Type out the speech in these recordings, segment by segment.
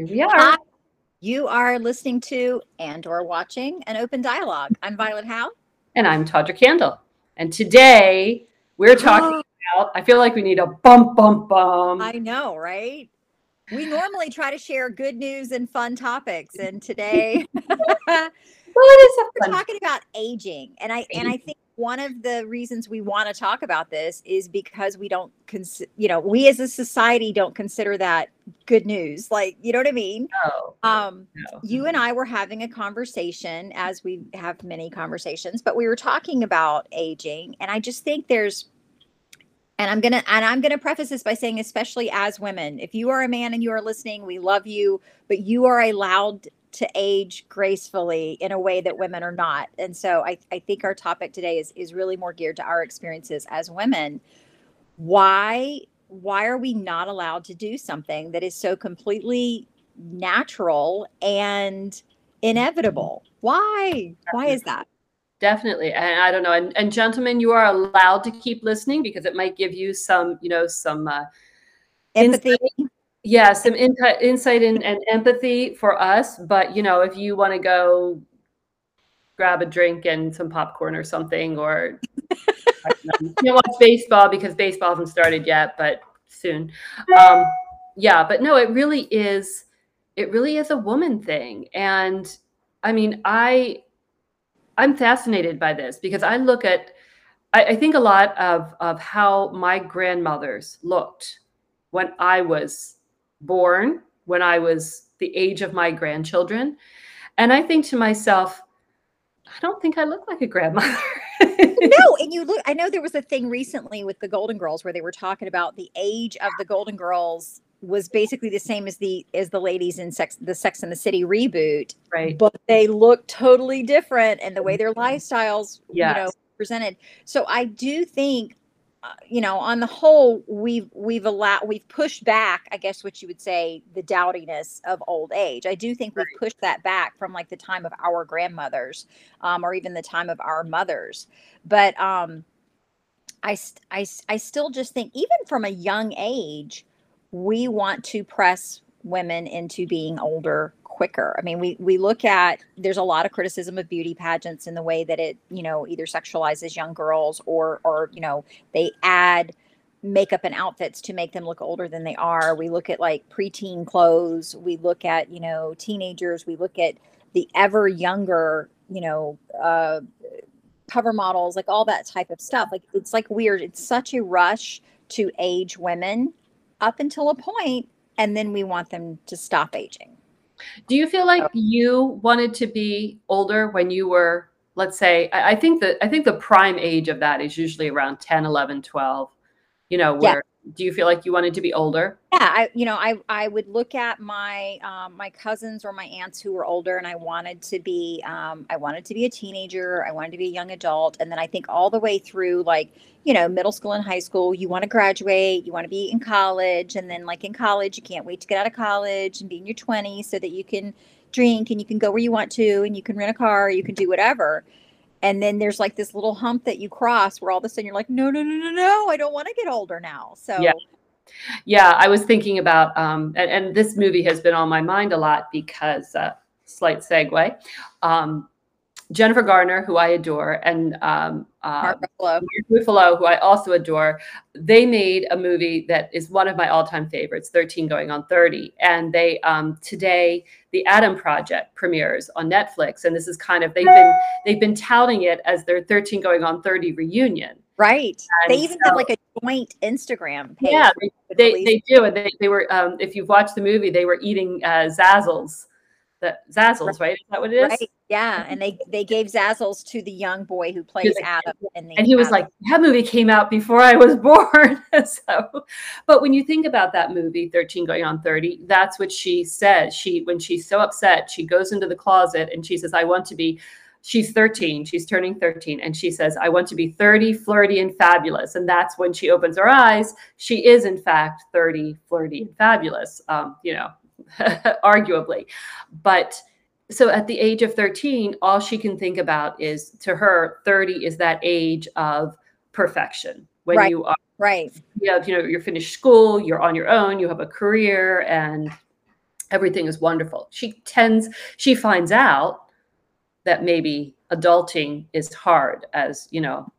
Here we are. Hi. You are listening to and or watching an open dialogue. I'm Violet Howe. And I'm Tawdra Kandle. And today we're talking about, I feel like we need a bump, bump, bump. I know, right? We normally try to share good news and fun topics. And today well, it is we're talking about aging. And I and I think one of the reasons we want to talk about this is because we don't consider, you know, we as a society don't consider that good news. Like, you know what I mean? No, Um, no. you and I were having a conversation as we have many conversations, but we were talking about aging. And I just think there's, and I'm going to, and I'm going to preface this by saying, especially as women, if you are a man and you are listening, we love you, but you are allowed to age gracefully in a way that women are not. And so I, I think our topic today is, is really more geared to our experiences as women. Why, why are we not allowed to do something that is so completely natural and inevitable? Why? Why is that? Definitely. And I don't know. And, and gentlemen, you are allowed to keep listening because it might give you some, you know, some, uh, Empathy. Yeah, some in- insight and, and empathy for us. But, you know, if you want to go grab a drink and some popcorn or something, or don't know, watch baseball because baseball hasn't started yet, but soon. Um, yeah, but no, it really is, it really is a woman thing. And I mean, I, I'm fascinated by this because I look at, I, I think a lot of, of how my grandmothers looked when I was born, when I was the age of my grandchildren. And I think to myself, I don't think I look like a grandmother. no, and you look, I know there was a thing recently with the Golden Girls where they were talking about the age of the Golden Girls was basically the same as the as the ladies in sex the sex and the city reboot right. but they look totally different and the way their mm-hmm. lifestyles you know presented so i do think uh, you know on the whole we've we've allowed we've pushed back i guess what you would say the dowdiness of old age. I do think we've pushed that back from like the time of our grandmothers um, or even the time of our mothers. But um I, I I still just think even from a young age we want to press women into being older quicker. I mean, we we look at there's a lot of criticism of beauty pageants in the way that it, you know, either sexualizes young girls or or you know, they add makeup and outfits to make them look older than they are. We look at like preteen clothes, we look at, you know, teenagers, we look at the ever younger, you know, uh cover models, like all that type of stuff. Like it's like weird. It's such a rush to age women up until a point and then we want them to stop aging. Do you feel like uh, you wanted to be older when you were, let's say, I, I think that I think the prime age of that is usually around 10, 11, 12. You know, where do you feel like you wanted to be older? Yeah, I you know, I I would look at my um, my cousins or my aunts who were older and I wanted to be um, I wanted to be a teenager, I wanted to be a young adult and then I think all the way through like you know, middle school and high school, you want to graduate, you want to be in college, and then like in college, you can't wait to get out of college and be in your 20s so that you can drink and you can go where you want to and you can rent a car, you can do whatever. And then there's like this little hump that you cross where all of a sudden you're like, no, no, no, no, no, I don't want to get older now. So Yeah. Yeah, I was thinking about, um, and, and this movie has been on my mind a lot because, uh, slight segue, um, Jennifer Garner, who I adore, and um, uh, Mark Ruffalo. Mark Ruffalo, who I also adore, they made a movie that is one of my all-time favorites, 13 Going on 30. And they um, today, the Adam Project premieres on Netflix, and this is kind of they've been they've been touting it as their 13 Going on 30 reunion. Right. They even so- have like a joint Instagram page. Yeah, could They they do, and they they were um, if you've watched the movie, they were eating uh, Zazzles, the Zazzles, right? Is that what it is? right. Yeah. And they they gave Zazzles to the young boy who plays like- Adam. And he was Adam. like that movie came out before i was born so but when you think about that movie 13 going on 30 that's what she says she when she's so upset she goes into the closet and she says i want to be she's 13 she's turning 13 and she says i want to be 30 flirty and fabulous and that's when she opens her eyes she is in fact 30 flirty and fabulous um, you know arguably but so at the age of 13 all she can think about is to her 30 is that age of perfection when Right. you are right. you have you know you're finished school you're on your own you have a career and everything is wonderful. She tends, she finds out that maybe adulting is hard as you know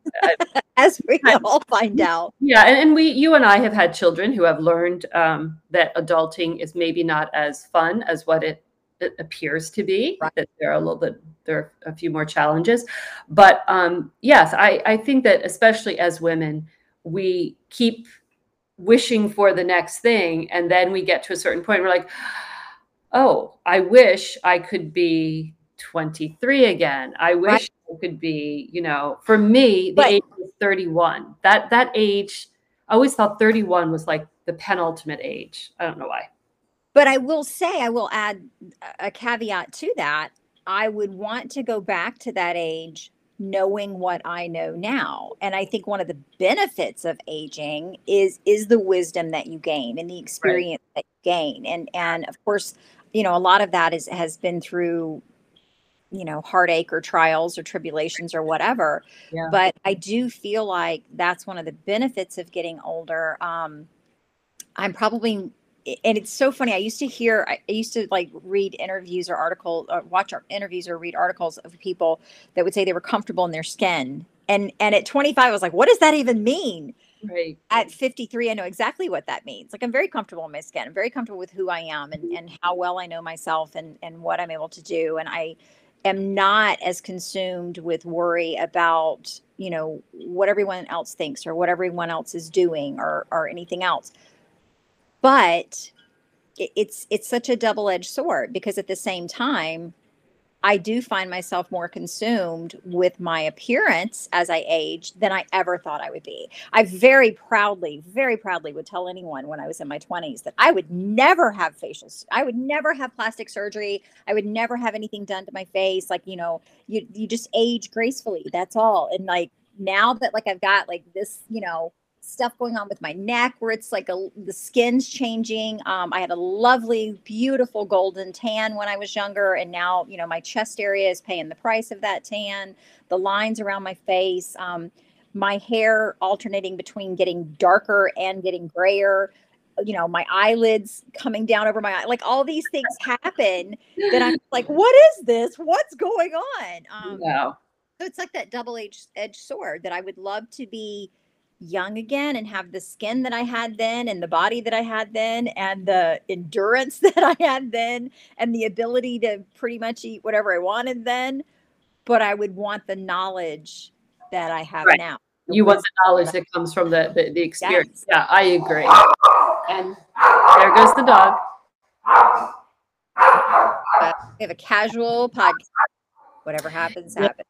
as we all find out. Yeah and, and, we you and i have had children who have learned um, that adulting is maybe not as fun as what it, it appears to be right. that there are a little bit there are a few more challenges. But um, yes i i think that especially as women we keep wishing for the next thing and then we get to a certain point we're like oh i wish i could be 23 again. I wish right. it could be, you know, for me, the but, age was 31. That that age, I always thought 31 was like the penultimate age. I don't know why. But I will say, I will add a caveat to that. I would want to go back to that age knowing what I know now. And I think one of the benefits of aging is is the wisdom that you gain and the experience right. that you gain. And and of course, you know, a lot of that is has been through you know heartache or trials or tribulations or whatever yeah. but i do feel like that's one of the benefits of getting older um i'm probably and it's so funny i used to hear i used to like read interviews or articles or watch interviews or read articles of people that would say they were comfortable in their skin and and at 25 i was like what does that even mean right at 53 i know exactly what that means like i'm very comfortable in my skin i'm very comfortable with who i am and and how well i know myself and and what i'm able to do and i am not as consumed with worry about you know what everyone else thinks or what everyone else is doing or or anything else. But it's it's such a double-edged sword because at the same time I do find myself more consumed with my appearance as I age than I ever thought I would be. I very proudly, very proudly would tell anyone when I was in my 20s that I would never have facials. I would never have plastic surgery. I would never have anything done to my face. Like, you know, you you just age gracefully. That's all. And like now that like I've got like this, you know, stuff going on with my neck where it's like a, the skin's changing. Um, I had a lovely, beautiful golden tan when I was younger, and now you know my chest area is paying the price of that tan. The lines around my face, um, my hair alternating between getting darker and getting grayer. You know, my eyelids coming down over my eye, like all these things happen. that I'm like, what is this? What's going on? Um, wow. So it's like that double-edged edged sword that I would love to be young again and have the skin that I had then and the body that I had then and the endurance that I had then and the ability to pretty much eat whatever I wanted then. But I would want the knowledge that I have right. now. You want the knowledge that comes from the, the, the experience. Yes. Yeah, I agree. And there goes the dog. Uh, we have a casual podcast. Whatever happens, happens.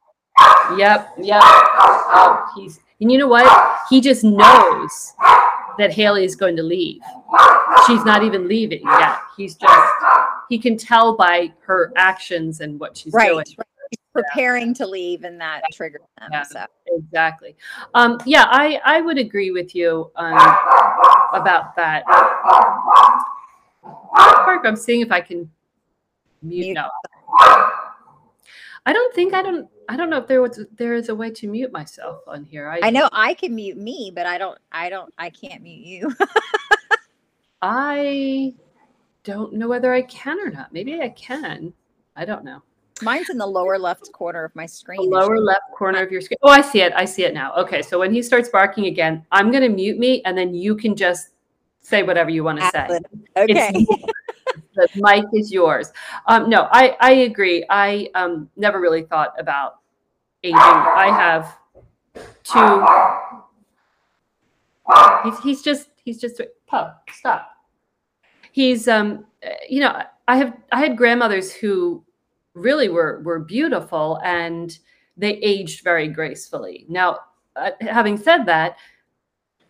Yep, yep. Oh, he's and you know what? He just knows that Haley is going to leave. She's not even leaving yet. He's just he can tell by her actions and what she's right. doing. He's preparing yeah. to leave, and that triggers them. Yeah, so. Exactly. Um, yeah, I I would agree with you um, about that. Park, I'm seeing if I can mute. mute. No. I don't think I don't I don't know if there was there is a way to mute myself on here. I, I know I can mute me, but I don't I don't I can't mute you. I don't know whether I can or not. Maybe I can. I don't know. Mine's in the lower left corner of my screen. The lower left corner of your screen. Oh, I see it. I see it now. Okay, so when he starts barking again, I'm going to mute me, and then you can just say whatever you want to say. Okay. the mic is yours. Um, no, I, I agree. I um, never really thought about aging. I have two. He's, he's just he's just pup. Stop. He's um you know I have I had grandmothers who really were were beautiful and they aged very gracefully. Now, uh, having said that,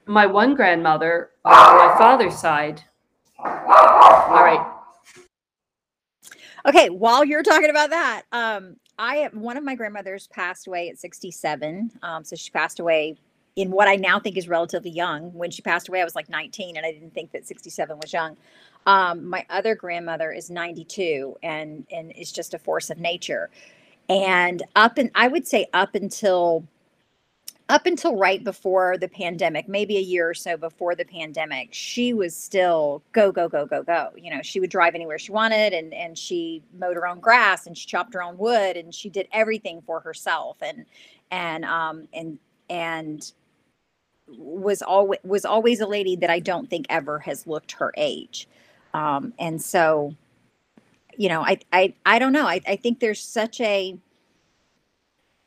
my one grandmother on my father's side. All right, Okay, while you're talking about that, um, I one of my grandmothers passed away at 67. Um, so she passed away in what I now think is relatively young. When she passed away, I was like 19, and I didn't think that 67 was young. Um, my other grandmother is 92, and and is just a force of nature. And up and I would say up until up until right before the pandemic, maybe a year or so before the pandemic, she was still go, go, go, go, go. You know, she would drive anywhere she wanted and and she mowed her own grass and she chopped her own wood and she did everything for herself and and um and and was always was always a lady that I don't think ever has looked her age. Um and so you know, I I I don't know. I, I think there's such a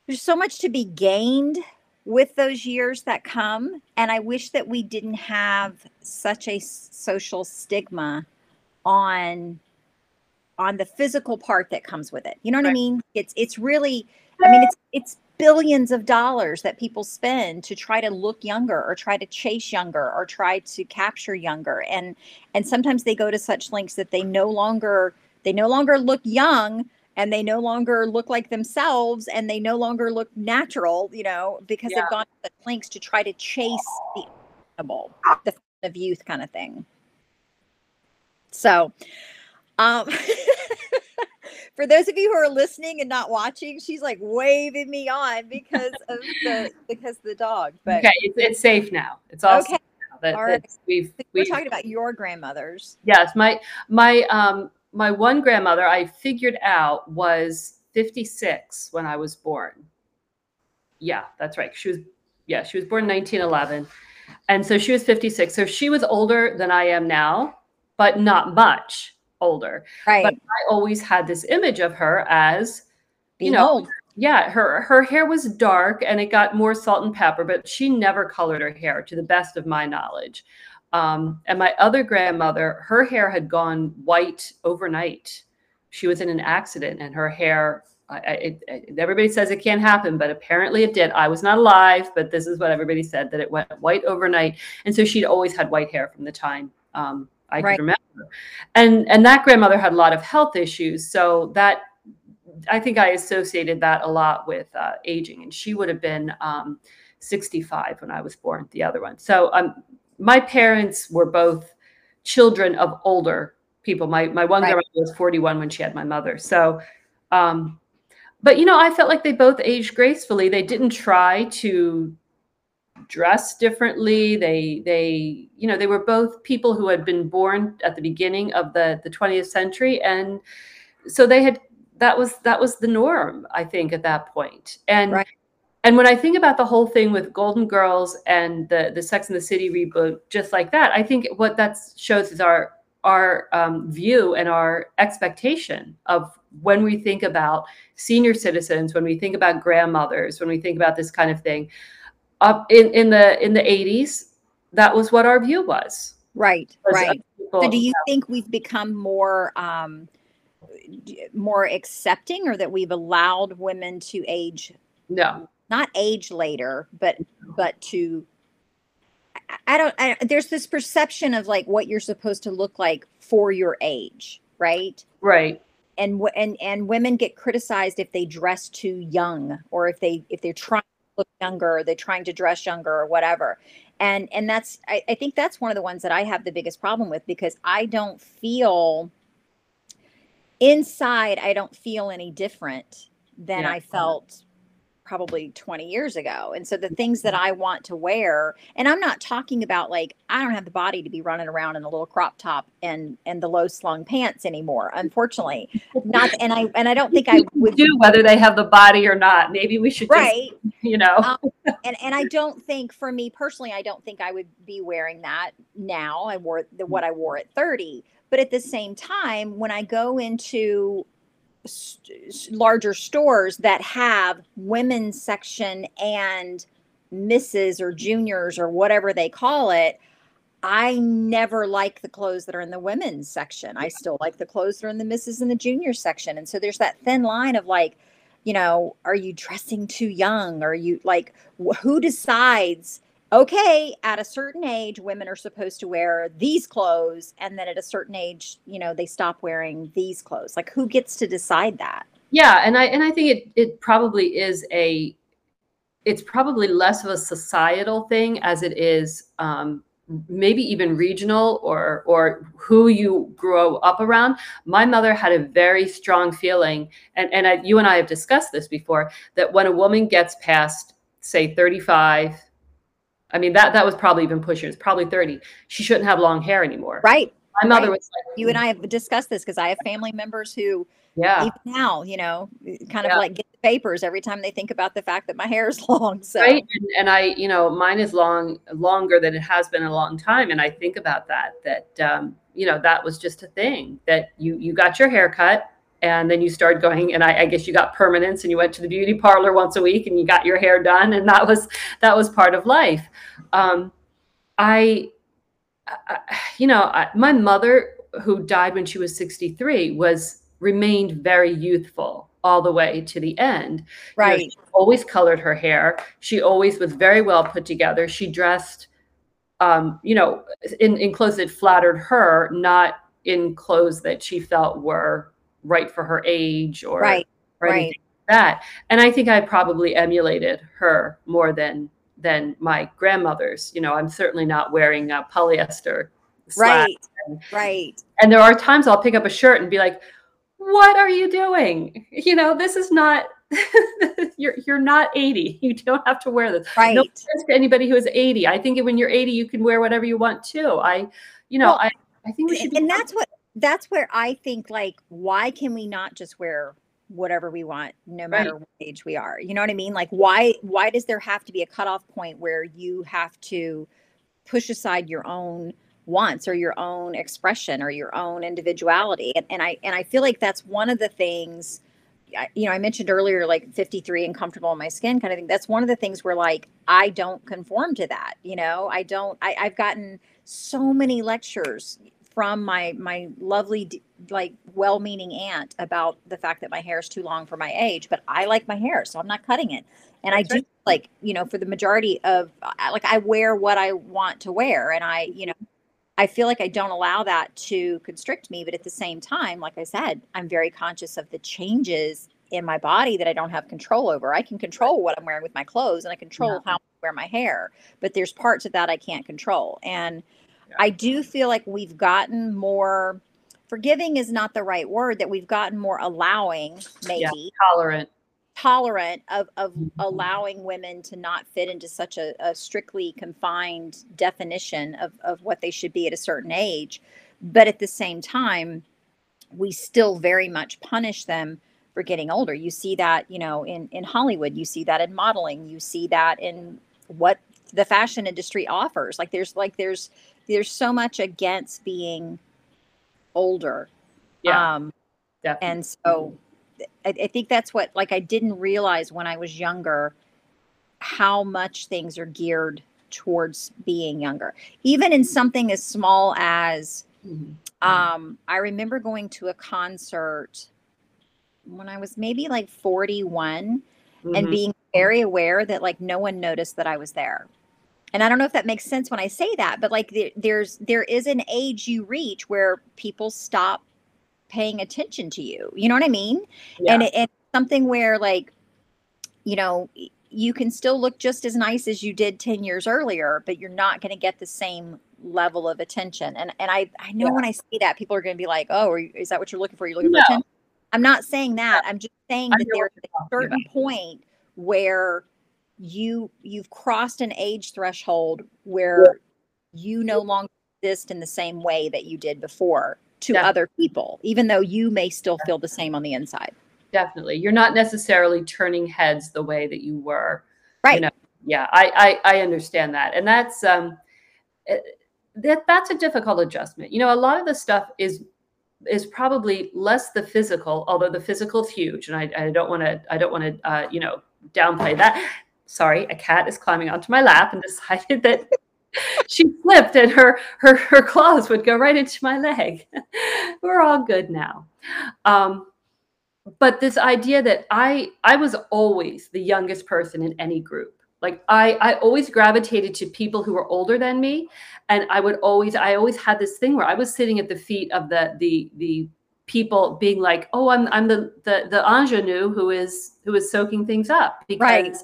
there's so much to be gained with those years that come and i wish that we didn't have such a social stigma on on the physical part that comes with it you know what right. i mean it's it's really i mean it's it's billions of dollars that people spend to try to look younger or try to chase younger or try to capture younger and and sometimes they go to such lengths that they no longer they no longer look young and they no longer look like themselves and they no longer look natural, you know, because yeah. they've gone to the lengths to try to chase the animal, the of youth kind of thing. So, um, for those of you who are listening and not watching, she's like waving me on because of the because the dog. But okay, it's, it's safe now. It's all okay. That, all right. we've, we're we've, talking about your grandmothers. Yes, my my um my one grandmother I figured out was 56 when I was born. Yeah, that's right. She was, yeah, she was born 1911. And so she was 56. So she was older than I am now, but not much older. Right. But I always had this image of her as, Being you know, old. yeah, her her hair was dark and it got more salt and pepper, but she never colored her hair to the best of my knowledge. Um, and my other grandmother, her hair had gone white overnight. She was in an accident and her hair, I, it, everybody says it can't happen, but apparently it did. I was not alive, but this is what everybody said that it went white overnight. And so she'd always had white hair from the time um, I right. could remember. And, and that grandmother had a lot of health issues. So that, I think I associated that a lot with uh, aging. And she would have been um, 65 when I was born, the other one. So um, my parents were both children of older people. My my one right. grandmother was 41 when she had my mother. So um but you know, I felt like they both aged gracefully. They didn't try to dress differently. They they you know, they were both people who had been born at the beginning of the the 20th century and so they had that was that was the norm, I think, at that point. And right. And when I think about the whole thing with Golden Girls and the the Sex and the City reboot, just like that, I think what that shows is our our um, view and our expectation of when we think about senior citizens, when we think about grandmothers, when we think about this kind of thing. Up in, in the in the 80s, that was what our view was. Right, was right. So do you think we've become more um, more accepting or that we've allowed women to age no not age later, but but to I don't I, there's this perception of like what you're supposed to look like for your age, right? Right. And and and women get criticized if they dress too young or if they if they're trying to look younger, or they're trying to dress younger or whatever. And and that's I, I think that's one of the ones that I have the biggest problem with because I don't feel inside I don't feel any different than yeah. I felt probably 20 years ago. And so the things that I want to wear, and I'm not talking about like I don't have the body to be running around in a little crop top and and the low slung pants anymore. Unfortunately, not and I and I don't think I would do whether they have the body or not. Maybe we should right, just, you know. um, and and I don't think for me personally, I don't think I would be wearing that now. I wore the what I wore at 30. But at the same time, when I go into larger stores that have women's section and misses or juniors or whatever they call it i never like the clothes that are in the women's section. I still like the clothes that are in the misses and the junior section. And so there's that thin line of like you know are you dressing too young? Are you like wh- who decides okay, at a certain age, women are supposed to wear these clothes. And then at a certain age, you know, they stop wearing these clothes. Like who gets to decide that? Yeah. And I, and I think it, it probably is a, it's probably less of a societal thing as it is um, maybe even regional or or who you grow up around my mother had a very strong feeling and and I, you and i have discussed this before that when a woman gets past say 35 I mean, that that was probably even pushing. It's probably 30. She shouldn't have long hair anymore. Right. My mother right. was like, you and I have discussed this because I have family members who yeah. even now, you know, kind of Yeah. like get the papers every time they think about the fact that my hair is long. So Right. And, and I, you know, mine is long longer than it has been in a long time. And I think about that, that um, you know, that was just a thing that you you got your hair cut and then you started going and I, I guess you got permanents and you went to the beauty parlor once a week and you got your hair done and that was that was part of life. Um, I, I you know, I, my mother who died when she was 63 was remained very youthful all the way to the end. You know, right. she always colored her hair. She always was very well put together. She dressed, um, you know, in, in clothes that flattered her, not in clothes that she felt were right for her age or, Right. or Right. like that. And I think I probably emulated her more than than my grandmother's. You know, I'm certainly not wearing a polyester. Right. Right. and there are times I'll pick up a shirt and be like, "What are you doing? You know, this is not. you're you're not 80. You don't have to wear this. Right. No offense to anybody who is 80. I think when you're 80, you can wear whatever you want too. I, you know, Well, I I think we should. Be and that's what that's where I think like why can we not just wear whatever we want no matter what age we are? You know what I mean? Like why why does there have to be a cutoff point where you have to push aside your own wants or your own expression or your own individuality? And, and I and I feel like that's one of the things you know I mentioned earlier like 53 and comfortable in my skin kind of thing. That's one of the things where like I don't conform to that you know? I don't I, I've gotten so many lectures from my my lovely like well-meaning aunt about the fact that my hair is too long for my age but i like my hair so i'm not cutting it and i do right. like you know for the majority of like i wear what i want to wear and i you know i feel like i don't allow that to constrict me but at the same time like i said i'm very conscious of the changes in my body that i don't have control over i can control what i'm wearing with my clothes and i control Yeah. how i wear my hair but there's parts of that i can't control and. I do feel like we've gotten more forgiving is not the right word that we've gotten more allowing maybe. tolerant. tolerant of of Mhm. allowing women to not fit into such a, a strictly confined definition of of what they should be at a certain age. But at the same time we still very much punish them for getting older. You see that you know in in hollywood you see that in modeling you see that in what the fashion industry offers. Like there's like there's there's so much against being older Yeah, um definitely. and so I, I think that's what like i didn't realize when i was younger how much things are geared towards being younger even in something as small as Mhm. um i remember going to a concert when i was maybe like 41 and Mhm. being very aware that like no one noticed that i was there and i don't know if that makes sense when i say that but like there, there's there is an age you reach where people stop paying attention to you. You know what i mean? Yeah. and it, it's something where like you know you can still look just as nice as you did 10 years earlier but you're not going to get the same level of attention. And and i i know Yeah. when i say that people are going to be like oh are you, is that what you're looking for? You're looking No. for attention? I'm not saying that. I'm just saying I that there's a certain point where you you've crossed an age threshold where you no longer exist in the same way that you did before to Yeah. other people even though you may still feel the same on the inside definitely. You're not necessarily turning heads the way that you were. right You know, Yeah, I, I I understand that, and that's um, eh, that that's a difficult adjustment. You know, a lot of the stuff is is probably less the physical, although the physical is huge, and I, I don't want to I don't want to uh, you know downplay that. Sorry, a cat is climbing onto my lap and decided that she slipped and her her her claws would go right into my leg. We're all good now. Um, but this idea that I I was always the youngest person in any group. Like I I always gravitated to people who were older than me, and I would always I always had this thing where I was sitting at the feet of the the the people being like, oh, I'm I'm the the the ingenue who is who is soaking things up because Right.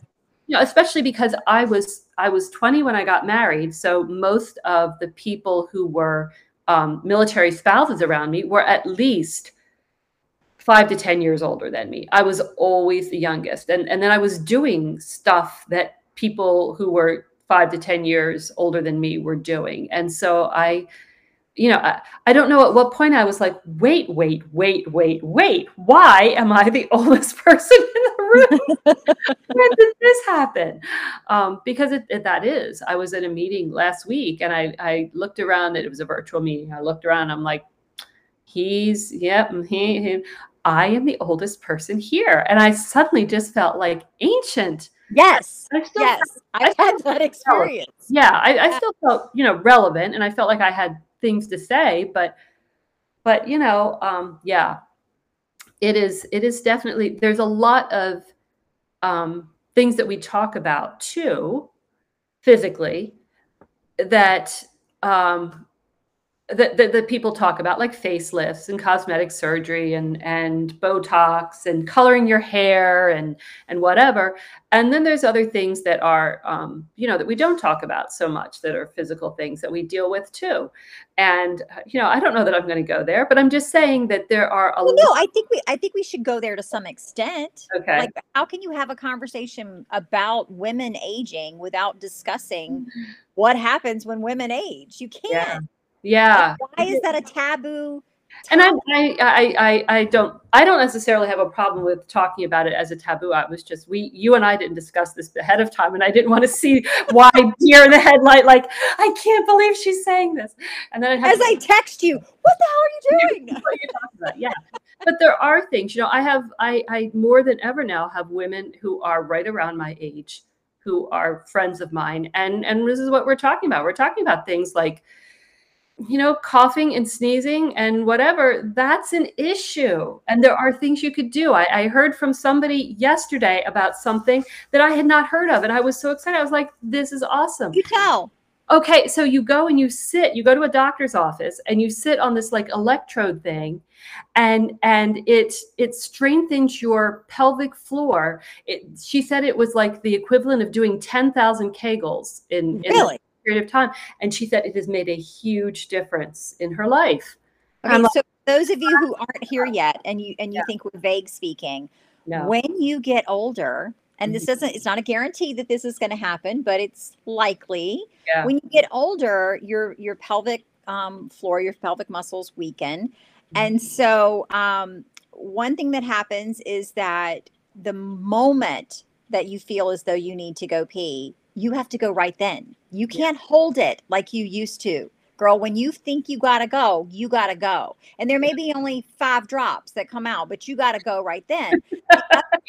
Know especially because I was I was 20 when I got married, so most of the people who were um, military spouses around me were at least five to 10 years older than me. I was always the youngest. And, and then I was doing stuff that people who were five to 10 years older than me were doing. And so I, you know, I, I, don't know at what point I was like, wait, wait, wait, wait, wait. Why am I the oldest person in the room? when did this happen? Um, because it, it, that is. I was at a meeting last week and I, I looked around it was a virtual meeting. I looked around, I'm like, he's, yep, he, he, I am the oldest person here. And I suddenly just felt like ancient. Yes. yes. Felt, I've had that experience. Felt, yeah. I, I still felt, you know, relevant and I felt like I had things to say, but but you know, um, yeah, it is it is definitely there's a lot of um, things that we talk about too physically that um, that, that, that, people talk about, like facelifts and cosmetic surgery and and Botox and coloring your hair and and whatever. And then there's other things that are, um, you know, that we don't talk about so much that are physical things that we deal with too. And you know, I don't know that I'm going to go there, but I'm just saying that there are a. Well, no, I think we I think we should go there to some extent. Okay. Like, how can you have a conversation about women aging without discussing mm-hmm. what happens when women age? You can't. Yeah. Yeah. Like, why is that a taboo? And I, I, I, I, don't, I don't necessarily have a problem with talking about it as a taboo. I was just, we, you and I didn't discuss this ahead of time, and I didn't want to see why deer in the headlight. Like, I can't believe she's saying this. And then as I text you, what the hell are you doing? yeah, but there are things. You know, I have, I, I more than ever now have women who are right around my age, who are friends of mine, and and this is what we're talking about. We're talking about things like you know, coughing and sneezing and whatever, that's an issue. And there are things you could do. I, I, heard from somebody yesterday about something that I had not heard of. And I was so excited. I was like, this is awesome. You tell. Okay, so you go and you sit, you go to a doctor's office and you sit on this like electrode thing and and it it strengthens your pelvic floor. It, she said it was like the equivalent of doing 10,000 Kegels in, really? Period of time. And she said it has made a huge difference in her life. Okay, um, so those of you who aren't here yet and you and you yeah. think we're vague speaking, no. when you get older, and this mm-hmm. doesn't it's not a guarantee that this is going to happen, but it's likely. Yeah. When you get older, your your pelvic um, floor, your pelvic muscles weaken. Mm-hmm. And so um, one thing that happens is that the moment that you feel as though you need to go pee, you have to go right then. You can't yeah. hold it like you used to. Girl, when you think you got to go, you got to go. And there may be only five drops that come out, but you got to go right then.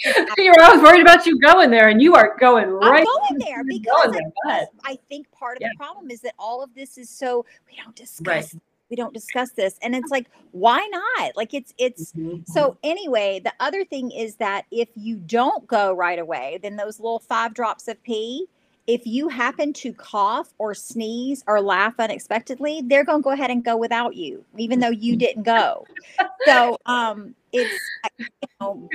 You're always worried about you going there, and you are going right. I'm going there because going there. I, I, think part of yeah. the problem is that all of this is so we don't discuss right we don't discuss this and it's like why not like it's it's mm-hmm. so anyway the other thing is that if you don't go right away then those little five drops of pee if you happen to cough or sneeze or laugh unexpectedly, they're going to go ahead and go without you, even though you didn't go. so, um, it's, you know,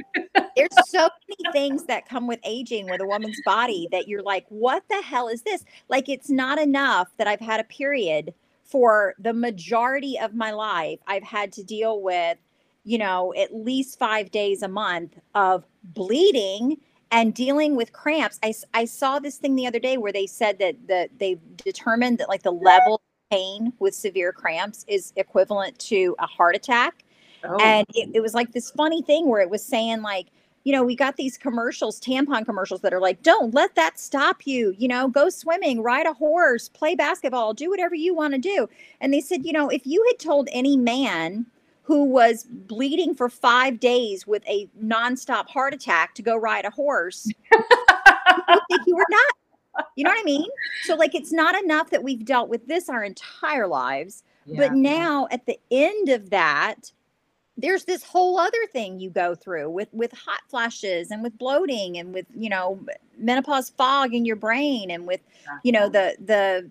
there's so many things that come with aging with a woman's body that you're like, what the hell is this? Like, it's not enough that I've had a period for the majority of my life. I've had to deal with, you know, at least five days a month of bleeding and dealing with cramps I, I saw this thing the other day where they said that the they determined that like the level of pain with severe cramps is equivalent to a heart attack oh. and it, it was like this funny thing where it was saying like you know, we got these commercials, tampon commercials that are like, don't let that stop you. You know, go swimming, ride a horse, play basketball, do whatever you want to do. And they said, you know, if you had told any man who was bleeding for five days with a nonstop heart attack to go ride a horse, you think you were not. You know what I mean? So, like, it's not enough that we've dealt with this our entire lives, yeah. but now at the end of that, there's this whole other thing you go through with with hot flashes and with bloating and with you know menopause fog in your brain and with you know the the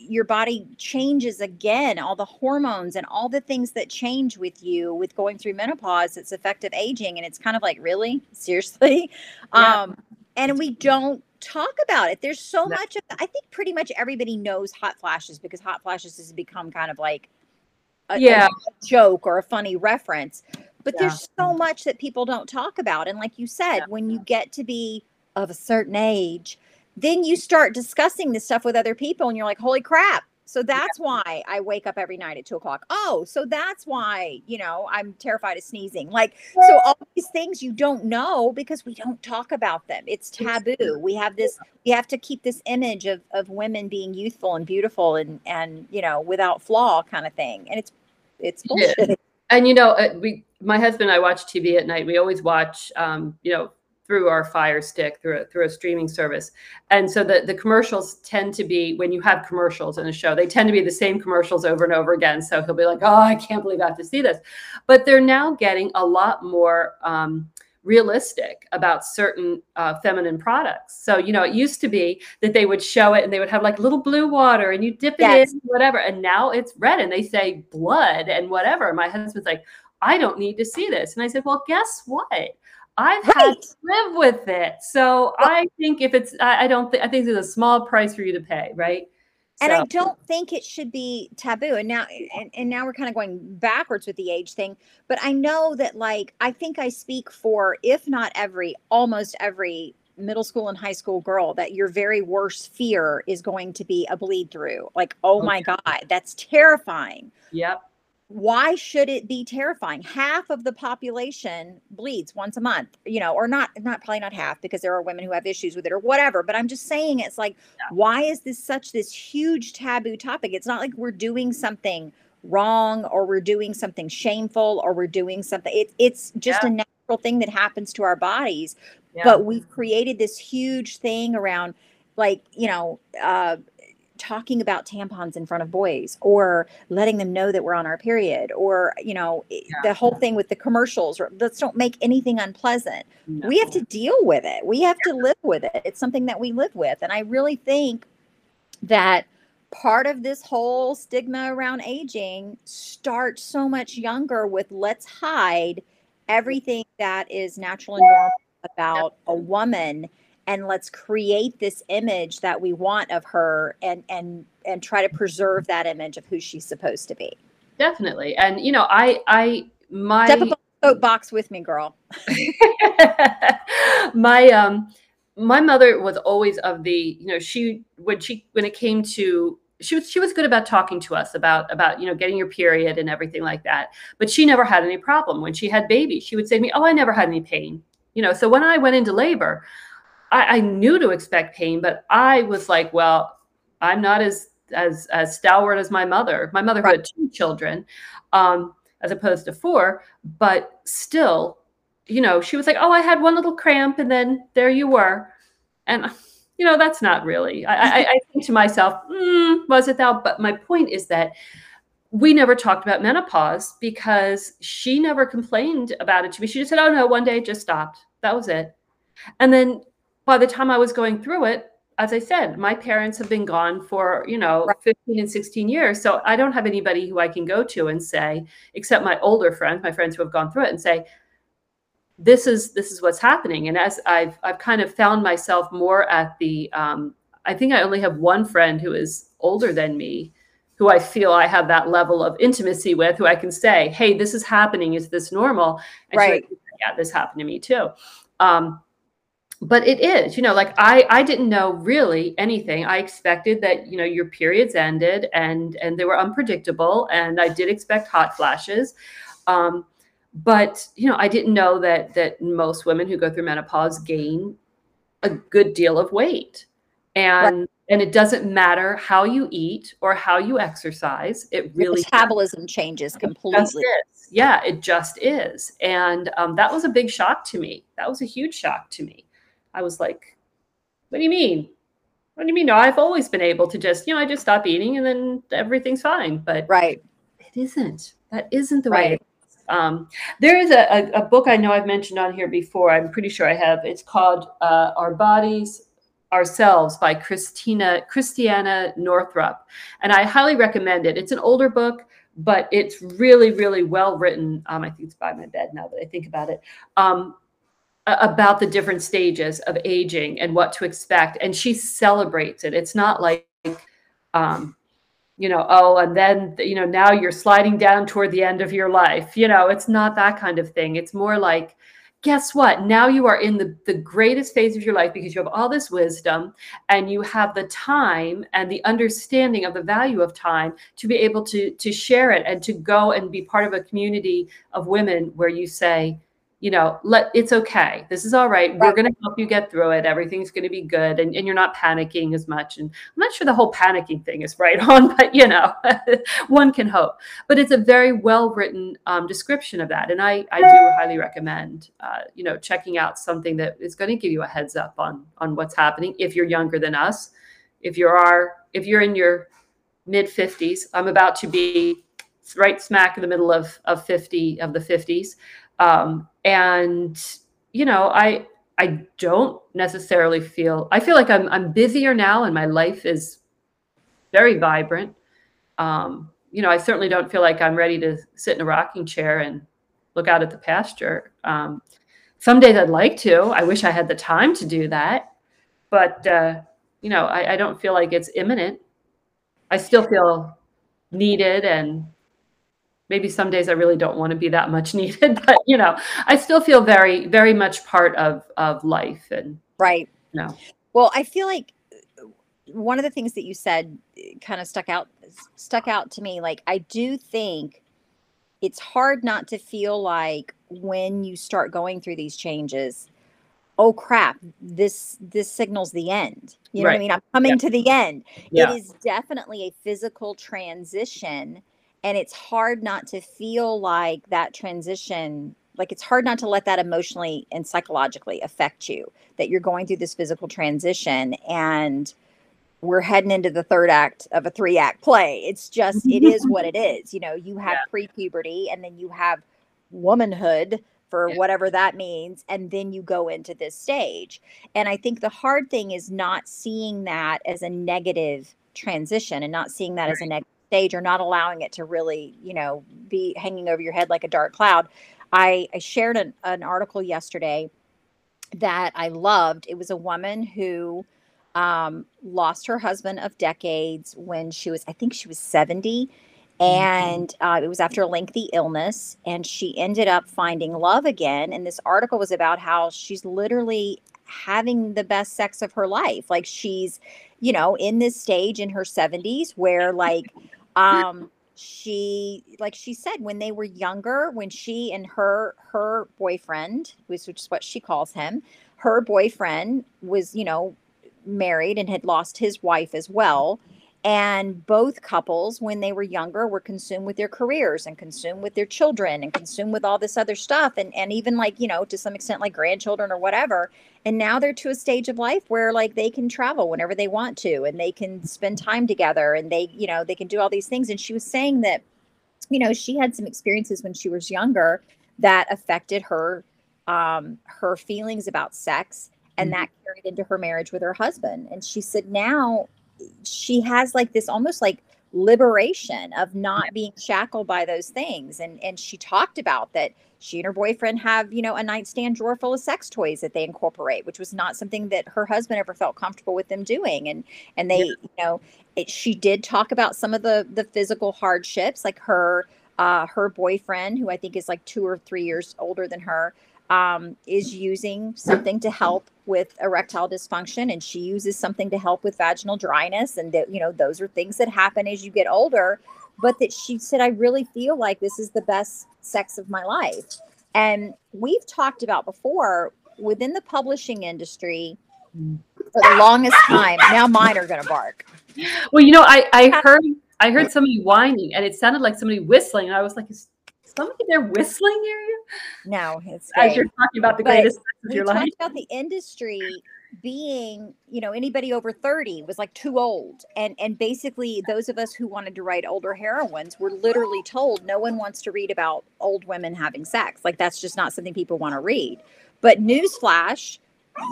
your body changes again all the hormones and all the things that change with you with going through menopause it's effective aging and it's kind of like really seriously yeah. um and we don't talk about it there's so no. much of i think pretty much everybody knows hot flashes because hot flashes has become kind of like a, yeah. a joke or a funny reference but yeah. there's so much that people don't talk about and like you said yeah. when you get to be of a certain age then you start discussing this stuff with other people and you're like holy crap so that's why I wake up every night at two o'clock. Oh, so that's why, you know, I'm terrified of sneezing. Like, so all these things you don't know because we don't talk about them. It's taboo. We have this, we have to keep this image of, of women being youthful and beautiful and, and, you know, without flaw kind of thing. And it's, it's bullshit. Yeah. And, you know, uh, we, my husband and I watch TV at night. We always watch, um, you know, through our Fire Stick through a, through a streaming service. And so the the commercials tend to be when you have commercials in a show, they tend to be the same commercials over and over again. So he'll be like, "Oh, I can't believe I have to see this," but they're now getting a lot more. Um, realistic about certain uh, feminine products. So, you know, it used to be that they would show it and they would have like little blue water and you dip it yes. in, whatever. And now it's red and they say blood and whatever. My husband's like, I don't need to see this. And I said, well, guess what? I've right. had to live with it. So well, I think if it's, I, I don't think, I think there's a small price for you to pay, right? And so. I don't think it should be taboo. And now, and, and now we're kind of going backwards with the age thing. But I know that, like, I think I speak for, if not every, almost every middle school and high school girl that your very worst fear is going to be a bleed through. Like, oh okay. my God, that's terrifying. Yep why should it be terrifying half of the population bleeds once a month you know or not not probably not half because there are women who have issues with it or whatever but i'm just saying it's like yeah. why is this such this huge taboo topic it's not like we're doing something wrong or we're doing something shameful or we're doing something it, it's just yeah. a natural thing that happens to our bodies yeah. but we've created this huge thing around like you know uh talking about tampons in front of boys or letting them know that we're on our period or you know yeah. the whole thing with the commercials or let's don't make anything unpleasant. No. we have to deal with it. We have to live with it. It's something that we live with. And i really think that part of this whole stigma around aging starts so much younger with let's hide everything that is natural and normal about a woman and let's create this image that we want of her and and and try to preserve that image of who she's supposed to be. Definitely. And you know i i my step box with me girl. My um my mother was always of the you know she when she when it came to she was she was good about talking to us about about you know getting your period and everything like that. But she never had any problem. When she had babies she would say to me oh i never had any pain. You know so when i went into labor I, I knew to expect pain, but I was like, well, I'm not as as as stalwart as my mother. My mother right. had two children, um, as opposed to four, but still, you know, she was like, "Oh, I had one little cramp, and then there you were," and you know, that's not really. I, I, I think to myself, mm, was it that? But my point is that we never talked about menopause because she never complained about it to me. She just said, "Oh no, one day it just stopped. That was it." And then by the time I was going through it, as I said, my parents have been gone for, you know, right. 15 and 16 years. So I don't have anybody who I can go to and say, except my older friends, my friends who have gone through it and say, this is this is what's happening. And as I've I've kind of found myself more at the um, I think I only have one friend who is older than me, who I feel I have that level of intimacy with, who I can say, hey, this is happening. Is this normal? And right. Like, yeah, this happened to me too. Um, but it is you know like i i didn't know really anything. I expected that you know your periods ended and and they were unpredictable and i did expect hot flashes. Um but you know i didn't know that that most women who go through menopause gain a good deal of weight. And right. and it doesn't matter how you eat or how you exercise it really the metabolism changes completely. yeah it just is. And um, that was a big shock to me. That was a huge shock to me I was like, what do you mean? What do you mean? No, I've always been able to just, you know, I just stop eating and then everything's fine. But right, it isn't. That isn't the right. way. Um, there is a, a, a, book I know I've mentioned on here before. I'm pretty sure I have. It's called uh, Our Bodies Ourselves by Christina Christiane Northrup, and I highly recommend it. It's an older book, but it's really, really well written. Um, I think it's by my bed now that I think about it. Um, about the different stages of aging and what to expect and she celebrates it. It's not like um you know oh and then you know now you're sliding down toward the end of your life. You know it's not that kind of thing. It's more like guess what? Now you are in the, the greatest phase of your life because you have all this wisdom and you have the time and the understanding of the value of time to be able to, to share it and to go and be part of a community of women where you say, you know, let it's okay. This is all right. right. We're going to help you get through it. Everything's going to be good. And, and you're not panicking as much. And I'm not sure the whole panicking thing is right on, but you know, one can hope. But it's a very well written um, description of that. And I, I do highly recommend, uh, you know, checking out something that is going to give you a heads up on, on what's happening. If you're younger than us, if you are, if you're in your mid 50s, I'm about to be right smack in the middle of, of 50 of the 50s. Um, and you know, I I don't necessarily feel I feel like I'm I'm busier now and my life is very vibrant. Um, you know, I certainly don't feel like I'm ready to sit in a rocking chair and look out at the pasture. Um, some days I'd like to. I wish I had the time to do that, but uh, you know, I, I don't feel like it's imminent. I still feel needed and maybe some days I really don't want to be that much needed, but you know, I still feel very, very much part of of life and right. You know. Well, I feel like uh, one of the things that you said uh, kind of stuck out stuck out to me. Like I do think it's hard not to feel like when you start going through these changes, oh crap, this this signals the end. You know right. what I mean? I'm coming to the end. Yeah. It is definitely a physical transition and it's hard not to feel like that transition like it's hard not to let that emotionally and psychologically affect you that you're going through this physical transition and we're heading into the third act of a three act play it's just it is what it is you know you have yeah. pre-puberty and then you have womanhood for yeah. whatever that means and then you go into this stage and i think the hard thing is not seeing that as a negative transition and not seeing that right. as a negative stage or not allowing it to really, you know, be hanging over your head like a dark cloud. I, I shared an, an article yesterday that I loved. It was a woman who um, lost her husband of decades when she was, I think she was 70. Mm-hmm. And uh, it was after a lengthy illness, and she ended up finding love again. And this article was about how she's literally having the best sex of her life. Like she's, you know, in this stage in her 70s where, like, um she like she said when they were younger when she and her her boyfriend which is what she calls him her boyfriend was you know married and had lost his wife as well and both couples, when they were younger, were consumed with their careers and consumed with their children and consumed with all this other stuff. And, and even like, you know, to some extent, like grandchildren or whatever. And now they're to a stage of life where like they can travel whenever they want to and they can spend time together and they, you know, they can do all these things. And she was saying that, you know, she had some experiences when she was younger that affected her, um, her feelings about sex and mm-hmm. that carried into her marriage with her husband. And she said, now she has like this almost like liberation of not being shackled by those things. And and she talked about that she and her boyfriend have you know a nightstand drawer full of sex toys that they incorporate which was not something that her husband ever felt comfortable with them doing. And and they yeah. you know it, she did talk about some of the the physical hardships like her uh her boyfriend who i think is like two or three years older than her um, is using something to help with erectile dysfunction and she uses something to help with vaginal dryness and that you know those are things that happen as you get older. But that she said i really feel like this is the best sex of my life. And we've talked about before within the publishing industry for the longest time now mine are going to bark. Well you know i i heard i heard somebody whining and it sounded like somebody whistling and i was like is somebody there whistling near you? No, it's as you're talking about the but greatest of your life. about the industry being, you know, anybody over 30 was like too old. And and basically those of us who wanted to write older heroines were literally told no one wants to read about old women having sex. Like that's just not something people want to read. But newsflash,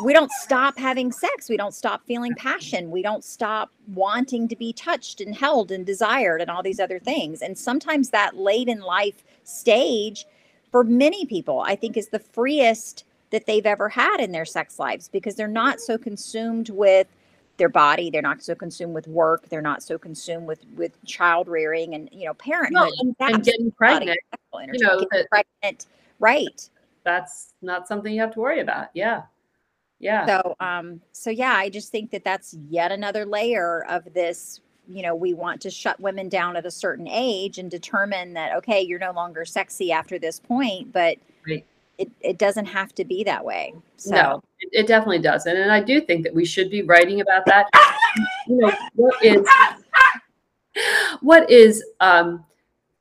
we don't stop having sex. We don't stop feeling passion. We don't stop wanting to be touched and held and desired and all these other things. And sometimes that late in life stage for many people, I think is the freest that they've ever had in their sex lives because they're not so consumed with their body they're not so consumed with work they're not so consumed with with child rearing and you know parenthood no, and, and, getting pregnant you know pregnant right that's not something you have to worry about. Yeah. Yeah. So, um, so yeah, I just think that that's yet another layer of this. You know, we want to shut women down at a certain age and determine that okay, you're no longer sexy after this point, but Right. it, it doesn't have to be that way. So, No, it, it definitely doesn't. And I do think that we should be writing about that. you know, what is what is um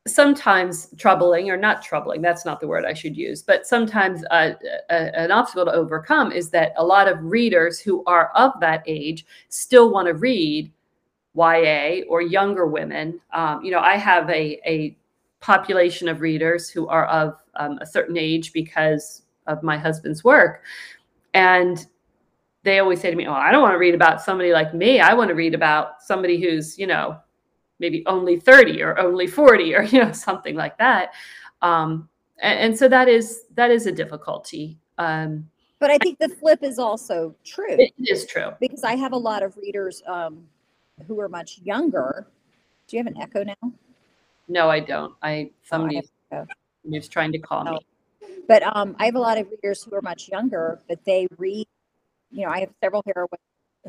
sometimes troubling or not troubling that's not the word i should use but sometimes uh, a, an obstacle to overcome is that a lot of readers who are of that age still want to read ya or younger women. Um, you know i have a, a population of readers who are of um, a certain age because of my husband's work. And they always say to me oh i don't want to read about somebody like me. I want to read about somebody who's you know maybe only 30 or only 40 or you know something like that. Um, and, and so that is that is a difficulty. Um, but I think the flip is also true. It is true. Because I have a lot of readers um, who are much younger. Do you have an echo now? no i don't i somebody is trying to call me But um, I have a lot of readers who are much younger, but they read, you know, I have several heroines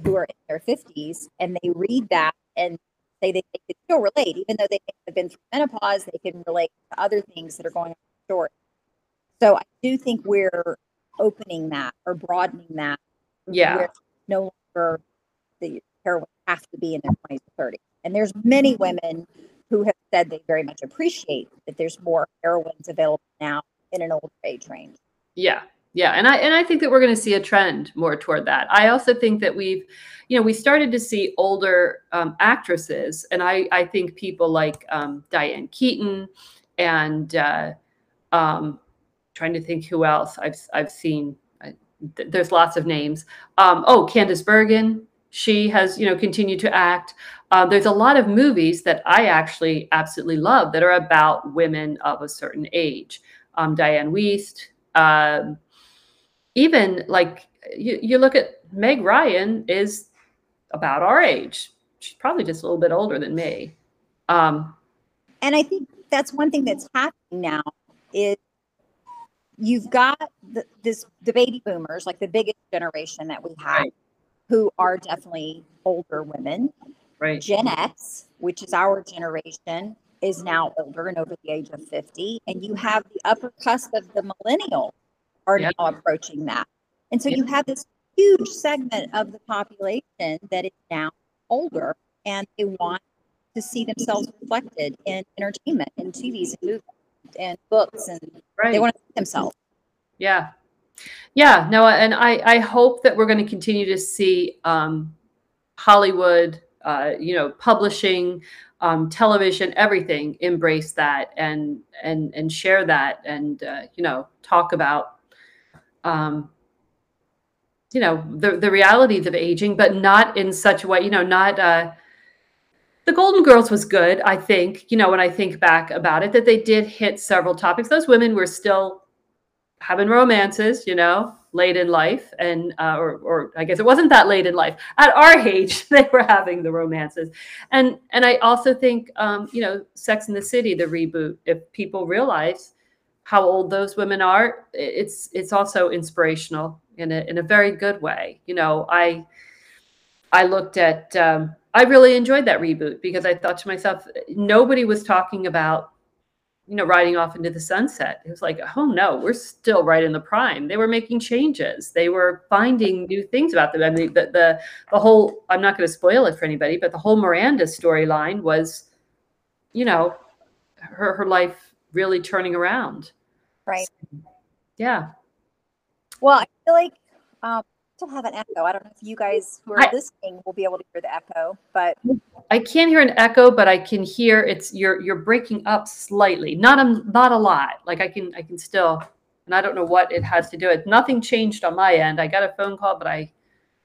who are in their 50s and they read that and say that they can still relate, even though they have been through menopause, they can relate to other things that are going on in the story. So I do think we're opening that or broadening that. yeah no longer the heroines have to be in their 20s or 30s. And there's many women who have said they very much appreciate that there's more heroines available now in an older age range. Yeah. Yeah. And I and I think that we're going to see a trend more toward that. I also think that we've, you know, we started to see older um, actresses, and I I think people like um, Diane Keaton and uh, um, trying to think who else I've I've seen. Th- there's lots of names. Um, oh, Candice Bergen. She has, you know, continued to act. Uh, there's a lot of movies that I actually absolutely love that are about women of a certain age. Um, Dianne Wiest, um, even like you, you look at Meg Ryan is about our age. She's probably just a little bit older than me. Um, And I think that's one thing that's happening now is you've got the, this the baby boomers, like the biggest generation that we have, Right. Who are definitely older women. right. Gen X, which is our generation, is now older and over the age of 50. And you have the upper cusp of the millennials are now approaching that. And so you have this huge segment of the population that is now older and they want to see themselves reflected in entertainment and TVs and movies and books and Right. they want to see themselves. Yeah. Yeah. No, and I, I hope that we're going to continue to see um, Hollywood, uh, you know, publishing, um, television, everything embrace that and and and share that and uh, you know talk about um, you know the the realities of aging, but not in such a way, you know, not uh, the Golden Girls was good, I think, you know, when I think back about it, that they did hit several topics. Those women were still having romances, you know, late in life, and uh, or or I guess it wasn't that late in life. At our age, they were having the romances, and and I also think, um, you know, Sex in the City, the reboot. If people realize how old those women are, it's it's also inspirational in a in a very good way. You know, I I looked at. Um, I really enjoyed that reboot because I thought to myself, nobody was talking about, you know, riding off into the sunset. It was like, oh no, we're still right in the prime. They were making changes. They were finding new things about them. I mean, the the, the whole. I'm not going to spoil it for anybody, but the whole Miranda storyline was, you know, her her life really turning around. Right. Yeah. Well, I feel like um, still have an echo. I don't know if you guys who are I- listening will be able to hear the echo, but I can't hear an echo, but I can hear it's you're you're breaking up slightly. Not a not a lot. Like I can I can still, and I don't know what it has to do with. Nothing changed on my end. I got a phone call, but I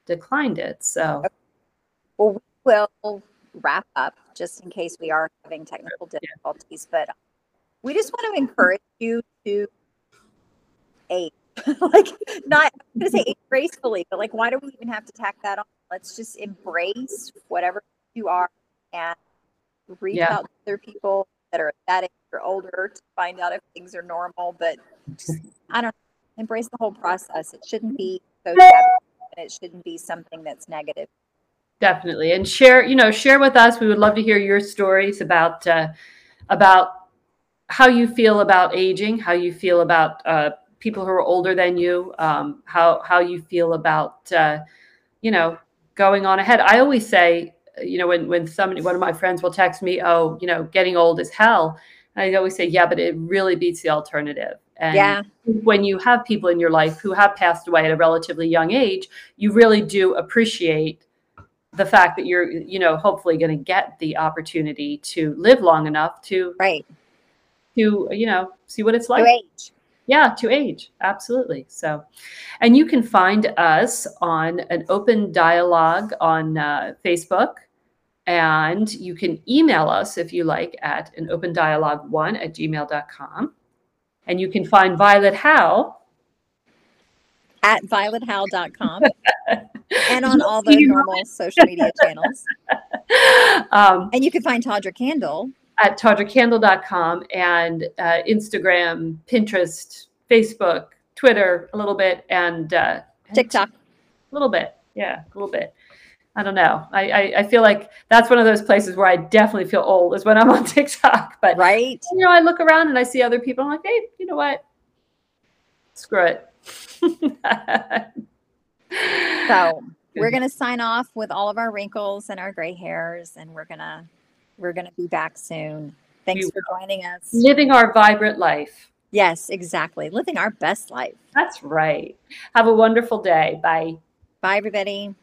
declined it. So well, we will wrap up just in case we are having technical difficulties. But um, we just want to encourage you to age, like not I'm going to say gracefully, but like why do we even have to tack that on? Let's just embrace whatever you are and reach Yeah. out to other people that are that age or older to find out if things are normal. But just, I don't know, embrace the whole process. It shouldn't be so taboo, and it shouldn't be something that's negative. Definitely, and share. You know, share with us. We would love to hear your stories about uh, about how you feel about aging, how you feel about uh, people who are older than you, um, how how you feel about uh, you know going on ahead. I always say, you know, when when somebody, one of my friends will text me, "Oh, you know, getting old is hell," I always say, "Yeah, but it really beats the alternative." And yeah. when you have people in your life who have passed away at a relatively young age, you really do appreciate the fact that you're, you know, hopefully going to get the opportunity to live long enough to, right, to, you know, see what it's like. Yeah, to age. Absolutely. So, and you can find us on an open dialogue on uh, Facebook. And you can email us if you like at an open dialogue one at gmail.com. And you can find Violet Howe at violethowe.com and on all the normal social media channels. Um, and you can find Tawdra Kandle at tawdrakandle.com and uh, Instagram, Pinterest, Facebook, Twitter, a little bit, and uh, TikTok. A little bit. Yeah, a little bit. I don't know. I, I, I feel like that's one of those places where I definitely feel old is when I'm on TikTok. But right, you know, I look around and I see other people. I'm like, hey, you know what? Screw it. so we're gonna sign off with all of our wrinkles and our gray hairs, and we're gonna we're gonna be back soon. Thanks for joining us. Living our vibrant life. Yes, exactly. Living our best life. That's right. Have a wonderful day. Bye. Bye, everybody.